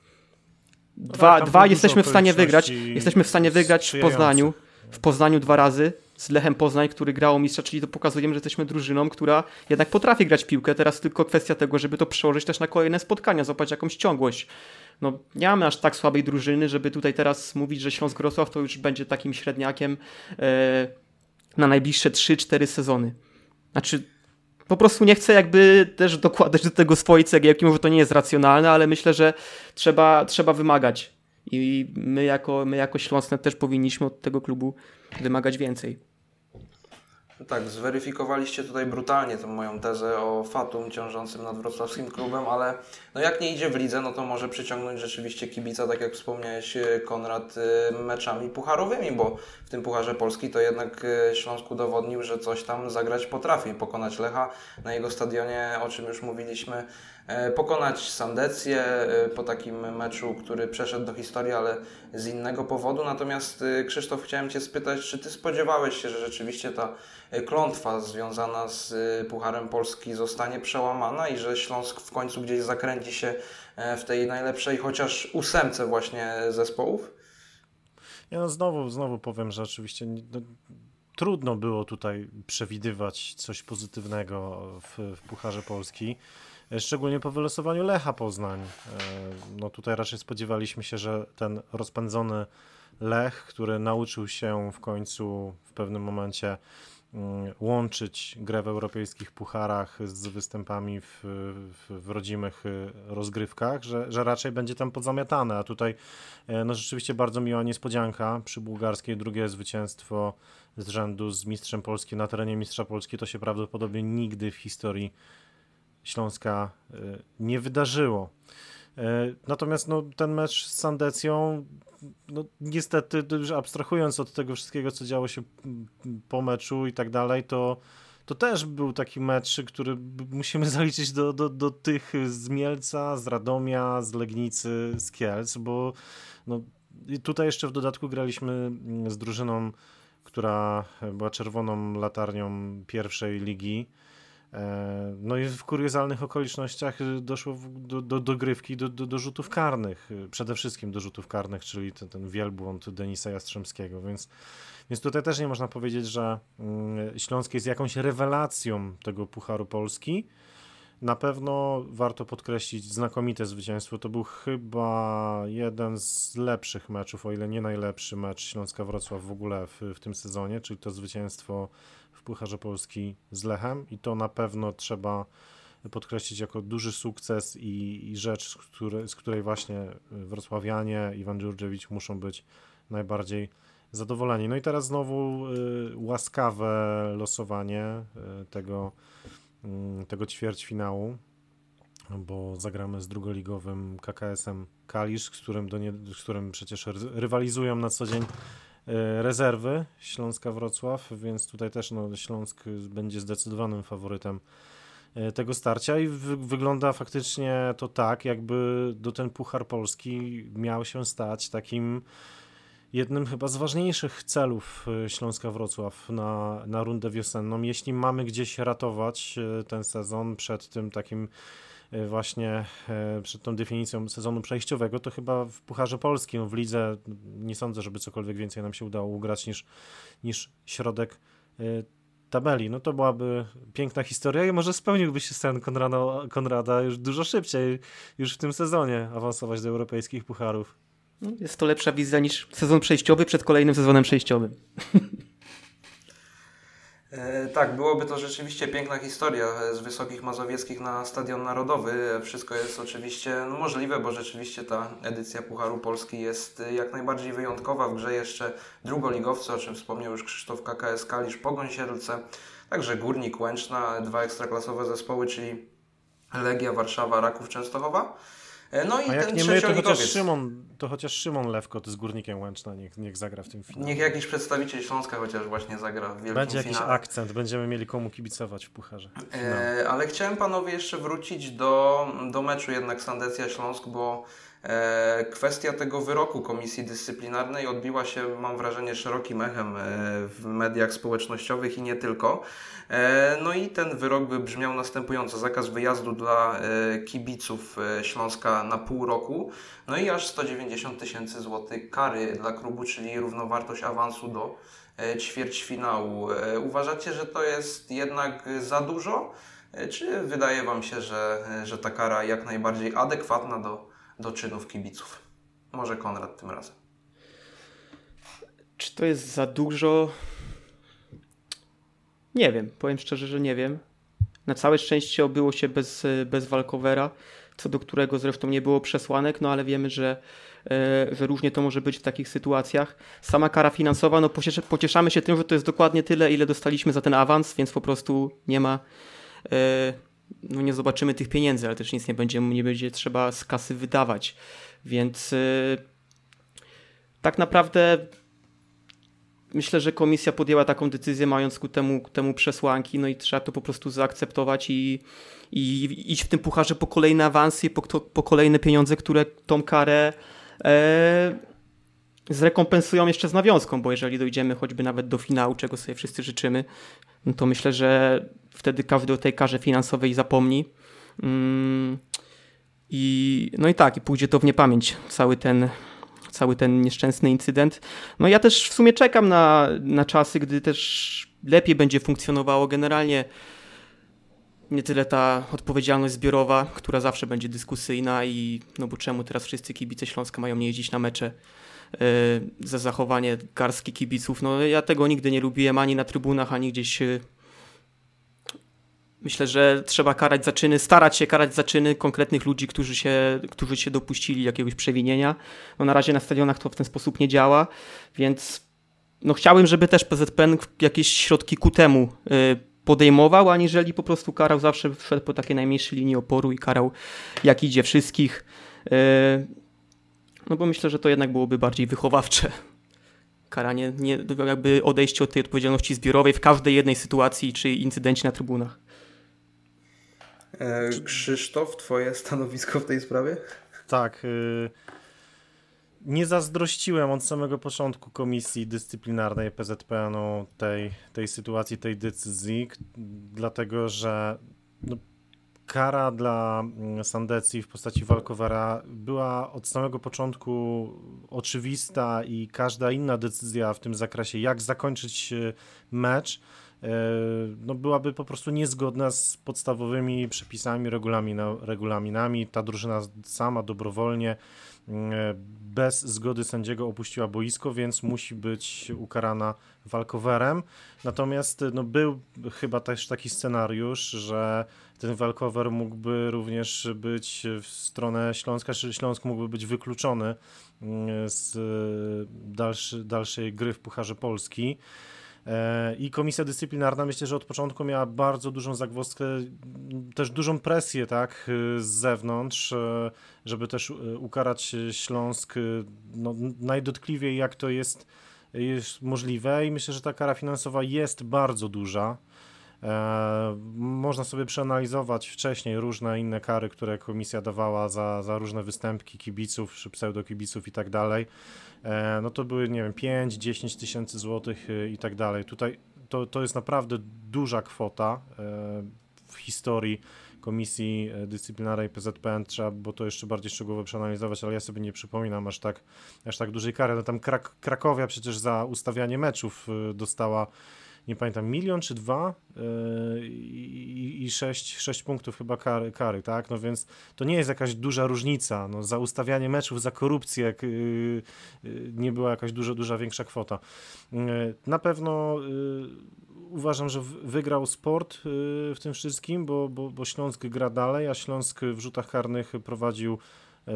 Dwa, tak, dwa jesteśmy w stanie wygrać. Jesteśmy w stanie wygrać w Poznaniu. W Poznaniu dwa razy z Lechem Poznań, który grał mistrza, czyli to pokazujemy, że jesteśmy drużyną, która jednak potrafi grać piłkę. Teraz tylko kwestia tego, żeby to przełożyć też na kolejne spotkania, złapać jakąś ciągłość. No, nie mamy aż tak słabej drużyny, żeby tutaj teraz mówić, że Śląsk Wrocław to już będzie takim średniakiem e, na najbliższe 3-4 sezony. Znaczy, po prostu nie chcę jakby też dokładać do tego swojej cegiełki, może to nie jest racjonalne, ale myślę, że trzeba, trzeba wymagać. I my jako, my jako Śląsk też powinniśmy od tego klubu wymagać więcej. Tak, zweryfikowaliście tutaj brutalnie tę moją tezę o Fatum ciążącym nad wrocławskim klubem, ale no jak nie idzie w lidze, no to może przyciągnąć rzeczywiście kibica, tak jak wspomniałeś e, Konrad, e, meczami pucharowymi, bo w tym Pucharze Polski to jednak e, Śląsk udowodnił, że coś tam zagrać potrafi, pokonać Lecha. Na jego stadionie, o czym już mówiliśmy, pokonać Sandecję e, po takim meczu, który przeszedł do historii, ale z innego powodu. Natomiast e, Krzysztof, chciałem Cię spytać, czy Ty spodziewałeś się, że rzeczywiście ta klątwa związana z Pucharem Polski zostanie przełamana i że Śląsk w końcu gdzieś zakręci się w tej najlepszej, chociaż ósemce właśnie zespołów? Ja no znowu, znowu powiem, że oczywiście no, trudno było tutaj przewidywać coś pozytywnego w, w Pucharze Polski. Szczególnie po wylosowaniu Lecha Poznań. E, no tutaj raczej spodziewaliśmy się, że ten rozpędzony Lech, który nauczył się w końcu w pewnym momencie mm, łączyć grę w europejskich pucharach z występami w, w, w rodzimych y, rozgrywkach, że, że raczej będzie tam podzamiatane, a tutaj e, no rzeczywiście bardzo miła niespodzianka przy bułgarskiej, drugie zwycięstwo z rzędu z mistrzem Polski na terenie mistrza Polski, to się prawdopodobnie nigdy w historii Śląska y, nie wydarzyło. E, natomiast no, ten mecz z Sandecją, no, niestety, już abstrahując od tego wszystkiego, co działo się po meczu i tak dalej, to, to też był taki mecz, który musimy zaliczyć do, do, do tych z Mielca, z Radomia, z Legnicy, z Kielc, bo no, tutaj jeszcze w dodatku graliśmy mm, z drużyną, która była czerwoną latarnią pierwszej ligi. E, no i w kuriozalnych okolicznościach doszło do, do dogrywki, do, do, do rzutów karnych, przede wszystkim do rzutów karnych, czyli ten, ten wielbłąd Denisa Jastrzębskiego, więc, więc tutaj też nie można powiedzieć, że mm, Śląsk jest jakąś rewelacją tego Pucharu Polski. Na pewno warto podkreślić znakomite zwycięstwo. To był chyba jeden z lepszych meczów, o ile nie najlepszy mecz Śląska Wrocław w ogóle w, w tym sezonie, czyli to zwycięstwo Pucharze Polski z Lechem i to na pewno trzeba podkreślić jako duży sukces i, i rzecz, z której, z której właśnie wrocławianie, Iwan Dziurdziewicz muszą być najbardziej zadowoleni. No i teraz znowu y, łaskawe losowanie y, tego, y, tego ćwierćfinału, bo zagramy z drugoligowym KKS-em Kalisz, z którym, do nie, z którym przecież rywalizują na co dzień rezerwy Śląska Wrocław, więc tutaj też no, Śląsk będzie zdecydowanym faworytem e, tego starcia i wygląda faktycznie to tak, jakby do ten Puchar Polski miał się stać takim jednym chyba z ważniejszych celów e, Śląska Wrocław na, na rundę wiosenną. Jeśli mamy gdzieś ratować ten sezon przed tym takim E, właśnie e, przed tą definicją sezonu przejściowego, to chyba w Pucharze Polskim, w lidze nie sądzę, żeby cokolwiek więcej nam się udało ugrać niż, niż środek e, tabeli. No to byłaby piękna historia i może spełniłby się sen Konrada, Konrada już dużo szybciej, już w tym sezonie awansować do europejskich pucharów. No, jest to lepsza wizja niż sezon przejściowy przed kolejnym sezonem przejściowym. E, tak, byłoby to rzeczywiście piękna historia z Wysokich Mazowieckich na Stadion Narodowy. Wszystko jest oczywiście no, możliwe, bo rzeczywiście ta edycja Pucharu Polski jest jak najbardziej wyjątkowa. W grze jeszcze drugoligowcy, o czym wspomniał już Krzysztof KKS Kalisz, Pogoń Siedlce, także Górnik Łęczna, dwa ekstraklasowe zespoły, czyli Legia Warszawa, Raków Częstochowa. E, no i A jak ten nie my, to chociaż, Szymon, to chociaż Szymon Lewko z Górnikiem Łęczna niech, niech zagra w tym finale. Niech jakiś przedstawiciel Śląska chociaż właśnie zagra w wielkim Będzie jakiś akcent, będziemy mieli komu kibicować w pucharze. E, ale chciałem panowie jeszcze wrócić do, do meczu jednak Sandecja Śląsk, bo kwestia tego wyroku Komisji Dyscyplinarnej odbiła się, mam wrażenie, szerokim echem e, w mediach społecznościowych i nie tylko. E, no i ten wyrok by brzmiał następująco: zakaz wyjazdu dla kibiców Śląska na pół roku, no i aż 190 tysięcy złotych kary dla klubu, czyli równowartość awansu do ćwierćfinału. Uważacie, że to jest jednak za dużo? Czy wydaje Wam się, że, że ta kara jak najbardziej adekwatna do do czynów kibiców. Może Konrad tym razem. Czy to jest za dużo? Nie wiem, powiem szczerze, że nie wiem. Na całe szczęście obyło się bez, bez walkowera, co do którego zresztą nie było przesłanek, no ale wiemy, że, e, że różnie to może być w takich sytuacjach. Sama kara finansowa, no pocieszamy się tym, że to jest dokładnie tyle, ile dostaliśmy za ten awans, więc po prostu nie ma e, no nie zobaczymy tych pieniędzy, ale też nic nie będzie, nie będzie trzeba z kasy wydawać. Więc yy, tak naprawdę myślę, że komisja podjęła taką decyzję, mając ku temu, ku temu przesłanki, no i trzeba to po prostu zaakceptować i, i iść w tym pucharze po kolejne awansy, po, po kolejne pieniądze, które tą karę e, zrekompensują jeszcze z nawiązką, bo jeżeli dojdziemy choćby nawet do finału, czego sobie wszyscy życzymy, no to myślę, że wtedy każdy o tej karze finansowej zapomni. Mm, I, no i tak, i pójdzie to w niepamięć, cały ten, cały ten nieszczęsny incydent. No ja też w sumie czekam na, na czasy, gdy też lepiej będzie funkcjonowało generalnie nie tyle ta odpowiedzialność zbiorowa, która zawsze będzie dyskusyjna i no bo czemu teraz wszyscy kibice Śląska mają nie jeździć na mecze za zachowanie garstki kibiców. No ja tego nigdy nie lubiłem ani na trybunach, ani gdzieś Myślę, że trzeba karać za czyny, starać się karać za czyny konkretnych ludzi, którzy się, którzy się dopuścili jakiegoś przewinienia. No na razie na stadionach to w ten sposób nie działa, więc no chciałbym, żeby też PZPN jakieś środki ku temu y, podejmował, aniżeli po prostu karał zawsze wszedł po takiej najmniejszej linii oporu i karał jak idzie wszystkich. No bo myślę, że to jednak byłoby bardziej wychowawcze. Karanie, nie, jakby odejście od tej odpowiedzialności zbiorowej w każdej jednej sytuacji czy incydencie na trybunach. E, Krzysztof, twoje stanowisko w tej sprawie? Tak. Y nie zazdrościłem od samego początku komisji dyscyplinarnej PZPN-u tej, tej sytuacji, tej decyzji, dlatego że no, kara dla mm, Sandecji w postaci walkowera była od samego początku oczywista i każda inna decyzja w tym zakresie, jak zakończyć y, mecz, y, no byłaby po prostu niezgodna z podstawowymi przepisami, regulaminami. Ta drużyna sama dobrowolnie E, bez zgody sędziego opuściła boisko, więc musi być ukarana walkowerem. Natomiast no, był chyba też taki scenariusz, że ten walkover mógłby również być w stronę Śląska, czy Śląsk mógłby być wykluczony mm, z dalszy, dalszej gry w Pucharze Polski. E, I komisja dyscyplinarna myślę, że od początku miała bardzo dużą zagwozdkę, też dużą presję tak, z zewnątrz, e, żeby też e, ukarać Śląsk no, najdotkliwiej jak to jest, jest możliwe i myślę, że ta kara finansowa jest bardzo duża. Można sobie przeanalizować wcześniej różne inne kary, które komisja dawała za, za różne występki kibiców czy pseudokibiców i tak dalej. E, no to były, nie wiem, 5-10 tysięcy złotych e, i tak dalej. Tutaj to, to jest naprawdę duża kwota e, w historii Komisji Dyscyplinarnej PZPN, trzeba bo to jeszcze bardziej szczegółowo przeanalizować, ale ja sobie nie przypominam aż tak, aż tak dużej kary. No tam Krak Krakowia przecież za ustawianie meczów dostała nie pamiętam, milion czy dwa yy, i, sześć, sześć punktów chyba kary, kary, tak? No więc to nie jest jakaś duża różnica. No, za ustawianie meczów, za korupcję yy, yy, nie była jakaś dużo, duża większa kwota. Na pewno uważam, że wygrał sport w tym wszystkim, bo, bo, bo Śląsk gra dalej, a Śląsk w rzutach karnych prowadził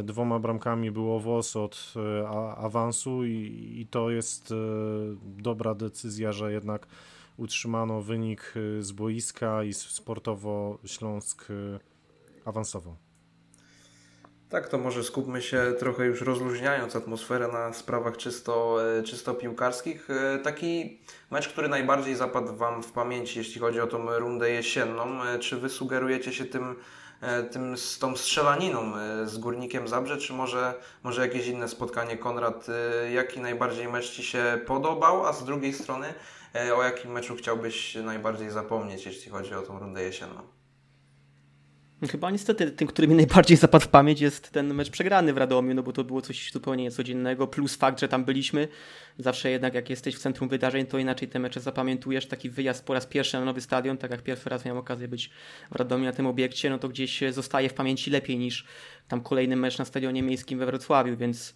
dwoma bramkami było WOS od awansu i, i, to jest dobra decyzja, że jednak utrzymano wynik y, z boiska i sportowo Śląsk y, awansował. Tak, to może skupmy się trochę już rozluźniając atmosferę na sprawach czysto, y, czysto piłkarskich. Taki mecz, który najbardziej zapadł Wam w pamięci, jeśli chodzi o tą rundę jesienną. Czy Wy sugerujecie się tym, tym z tą strzelaniną z Górnikiem Zabrze, czy może, może jakieś inne spotkanie? Konrad, jaki najbardziej mecz Ci się podobał, a z drugiej strony E, o jakim meczu chciałbyś najbardziej zapomnieć, jeśli chodzi o tą rundę jesienną? Chyba niestety tym, który mi najbardziej zapadł w pamięć jest ten mecz przegrany w Radomiu, no bo to było coś zupełnie niecodziennego, plus fakt, że tam byliśmy. Zawsze jednak jak jesteś w centrum wydarzeń, to inaczej te mecze zapamiętujesz. Taki wyjazd po raz pierwszy na nowy stadion, tak jak pierwszy raz miałem okazję być w Radomiu na tym obiekcie, no to gdzieś zostaje w pamięci lepiej niż tam kolejny mecz na stadionie miejskim we Wrocławiu, więc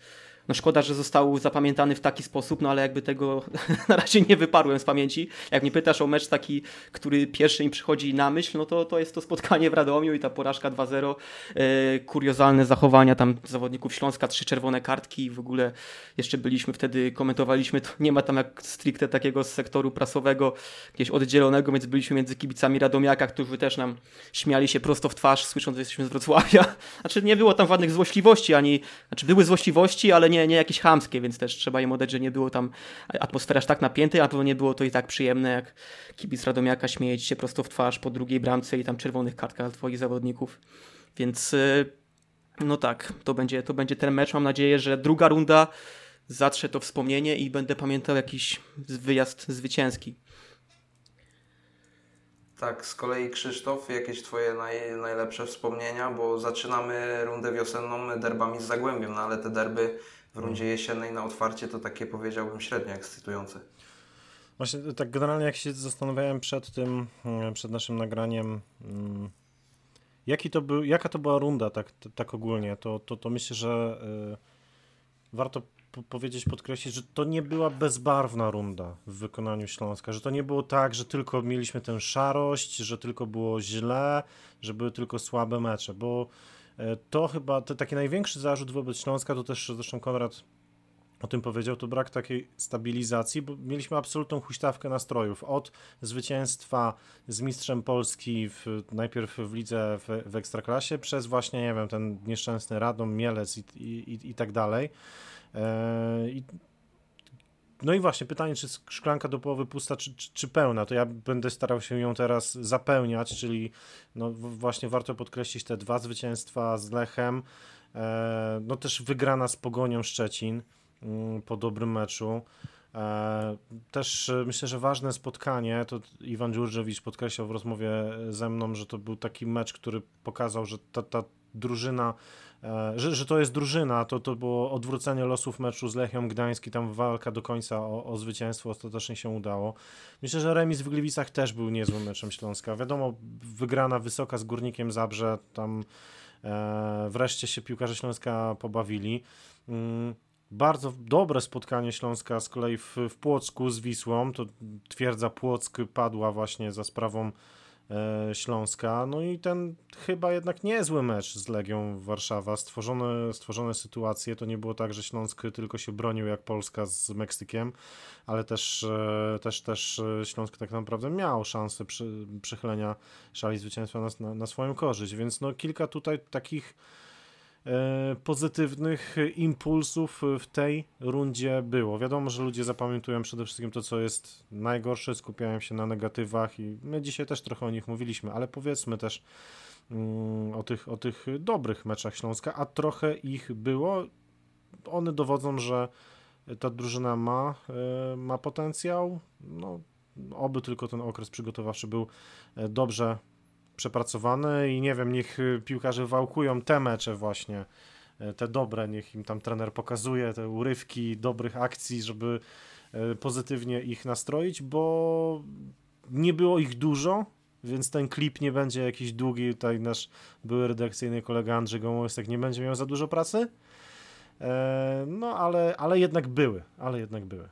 no szkoda, że został zapamiętany w taki sposób, no ale jakby tego na razie nie wyparłem z pamięci. Jak mnie pytasz o mecz taki, który pierwszy mi przychodzi na myśl, no to, to jest to spotkanie w Radomiu i ta porażka 2-0. E, kuriozalne zachowania tam zawodników Śląska, trzy czerwone kartki i w ogóle jeszcze byliśmy wtedy, komentowaliśmy, to nie ma tam jak stricte takiego sektoru prasowego gdzieś oddzielonego, więc byliśmy między kibicami Radomiaka, którzy też nam śmiali się prosto w twarz, słysząc, że jesteśmy z Wrocławia. Znaczy nie było tam żadnych złośliwości, ani, znaczy były złośliwości, ale nie, nie jakieś chamskie, więc też trzeba im oddać, że nie było tam atmosfera aż tak napiętej, a pewno nie było to i tak przyjemne, jak kibic Radomiaka śmieć się prosto w twarz po drugiej bramce i tam czerwonych kartkach twoich zawodników. Więc y, no tak, to będzie, to będzie ten mecz. Mam nadzieję, że druga runda zatrze to wspomnienie i będę pamiętał jakiś wyjazd zwycięski. Tak, z kolei Krzysztof, jakieś Twoje naj, najlepsze wspomnienia, bo zaczynamy rundę wiosenną derbami z Zagłębiem, no ale te derby w rundzie jesiennej na otwarcie to takie powiedziałbym średnio ekscytujące. Właśnie tak generalnie jak się zastanawiałem przed tym, mm, przed naszym nagraniem, mm, jaki to był, jaka to była runda tak, tak ogólnie, to, to, to myślę, że warto powiedzieć, podkreślić, że to nie była bezbarwna runda w wykonaniu Śląska, że to nie było tak, że tylko mieliśmy tę szarość, że tylko było źle, że były tylko słabe mecze, bo e, to chyba, to taki największy zarzut wobec Śląska, to też zresztą Konrad o tym powiedział, to brak takiej stabilizacji, bo mieliśmy absolutną huśtawkę nastrojów. Od zwycięstwa z mistrzem Polski w, najpierw w lidze w, w Ekstraklasie, przez właśnie, nie wiem, ten nieszczęsny Radom, Mielec i, i, i, i tak dalej. Eee, no i właśnie pytanie, czy szklanka do połowy pusta, czy, czy, czy, pełna, to ja będę starał się ją teraz zapełniać, czyli no właśnie warto podkreślić te dwa zwycięstwa z Lechem, eee, no też wygrana z Pogonią Szczecin, Mm, po dobrym meczu. E, też e, myślę, że ważne spotkanie, to Iwan Dziurżewicz podkreślał w rozmowie ze mną, że to był taki mecz, który pokazał, że ta, ta drużyna, e, że, że to jest drużyna, to, to było odwrócenie losów meczu z Lechią Gdański, tam walka do końca o, o zwycięstwo ostatecznie się udało. Myślę, że remis w Gliwicach też był niezłym meczem Śląska. Wiadomo, wygrana wysoka z Górnikiem Zabrze, tam e, wreszcie się piłkarze Śląska pobawili. Mm, bardzo dobre spotkanie Śląska z kolei w, w Płocku z Wisłą. To twierdza Płock padła właśnie za sprawą e, Śląska. No i ten chyba jednak niezły mecz z Legią Warszawa. Stworzone, stworzone sytuacje. To nie było tak, że Śląsk tylko się bronił jak Polska z Meksykiem, ale też, e, też, też e, Śląsk tak naprawdę miał szansę przy, przychylenia szali zwycięstwa na, na, swoją korzyść. Więc no kilka tutaj takich E, pozytywnych impulsów w tej rundzie było. Wiadomo, że ludzie zapamiętują przede wszystkim to, co jest najgorsze, skupiają się na negatywach i my dzisiaj też trochę o nich mówiliśmy, ale powiedzmy też mm, o tych, o tych dobrych meczach Śląska, a trochę ich było. One dowodzą, że ta drużyna ma, e, ma potencjał. No, oby tylko ten okres przygotowawczy był e, dobrze przepracowane i nie wiem, niech y, piłkarze wałkują te mecze właśnie, e, te dobre, niech im tam trener pokazuje te urywki dobrych akcji, żeby e, pozytywnie ich nastroić, bo nie było ich dużo, więc ten klip nie będzie jakiś długi. Tutaj nasz były redakcyjny kolega Andrzej Gołąsek nie będzie miał za dużo pracy. E, no, ale, ale jednak były, ale jednak były.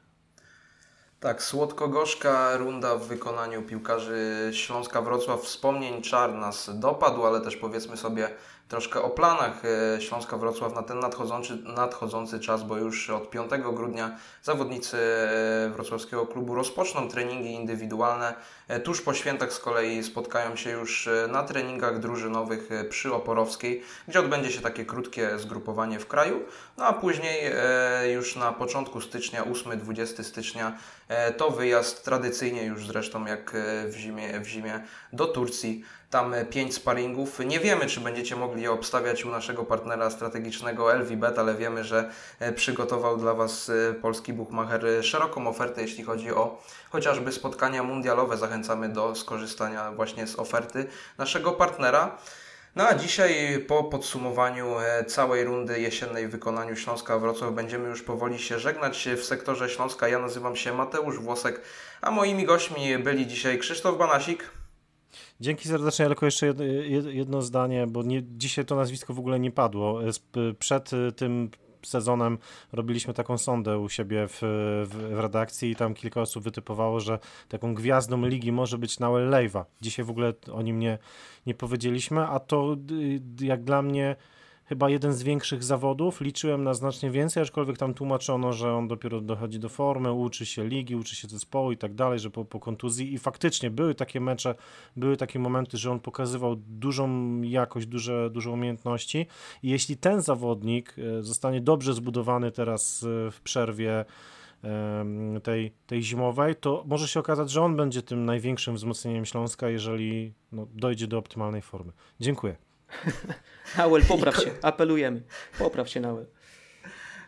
Tak, słodko-gorzka runda w wykonaniu piłkarzy Śląska Wrocław. Wspomnień czar nas dopadł, ale też powiedzmy sobie troszkę o planach e, Śląska Wrocław na ten nadchodzący, nadchodzący czas, bo już od 5 grudnia zawodnicy e, wrocławskiego klubu rozpoczną treningi indywidualne. E, tuż po świętach z kolei spotkają się już na treningach drużynowych przy Oporowskiej, gdzie odbędzie się takie krótkie zgrupowanie w kraju. No a później już na początku stycznia, 8-20 stycznia, to wyjazd tradycyjnie już zresztą jak w zimie, w zimie do Turcji tam pięć sparingów. Nie wiemy, czy będziecie mogli je obstawiać u naszego partnera strategicznego LVBet, ale wiemy, że e, przygotował dla Was e, polski bookmacher szeroką ofertę, jeśli chodzi o chociażby spotkania mundialowe. Zachęcamy do skorzystania właśnie z oferty naszego partnera. No a dzisiaj po podsumowaniu e, całej rundy jesiennej w wykonaniu Śląska Wrocław będziemy już powoli się żegnać w sektorze Śląska. Ja nazywam się Mateusz Włosek, a moimi gośćmi byli dzisiaj Krzysztof Banasik. Dzięki serdecznie, tylko jeszcze jedno zdanie, bo nie, dzisiaj to nazwisko w ogóle nie padło. Przed y, tym sezonem robiliśmy taką sondę u siebie w, w, w, redakcji i tam kilka osób wytypowało, że taką gwiazdą ligi może być Noel Lejwa. Dzisiaj w ogóle o nim nie, nie powiedzieliśmy, a to y, jak dla mnie chyba jeden z większych zawodów. Liczyłem na znacznie więcej, aczkolwiek tam tłumaczono, że on dopiero dochodzi do formy, uczy się ligi, uczy się zespołu i tak dalej, że po, po kontuzji i faktycznie były takie mecze, były takie momenty, że on pokazywał dużą jakość, duże, duże umiejętności i jeśli ten zawodnik e, zostanie dobrze zbudowany teraz e, w przerwie tej, tej zimowej, to może się okazać, że on będzie tym największym wzmocnieniem Śląska, jeżeli no, dojdzie do optymalnej formy. Dziękuję. Nauel, popraw się, apelujemy. Popraw się, Nauel.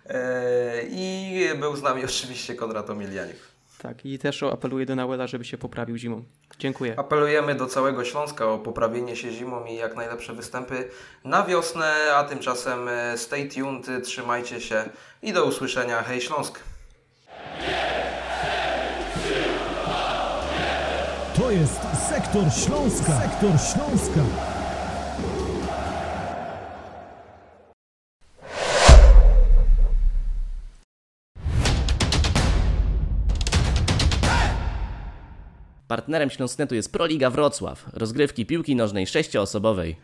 E, I był z nami oczywiście Konrad Omilianiuk. Tak, i też apeluję do Nauela, żeby się poprawił zimą. Dziękuję. Apelujemy do całego Śląska o poprawienie się zimą i jak najlepsze występy na wiosnę, a tymczasem e, stay tuned, trzymajcie się i do usłyszenia. Hej Śląsk! To jest Sektor Śląska. Sektor Śląska. Partnerem Śląsknetu jest Proliga Wrocław, rozgrywki piłki nożnej sześcioosobowej.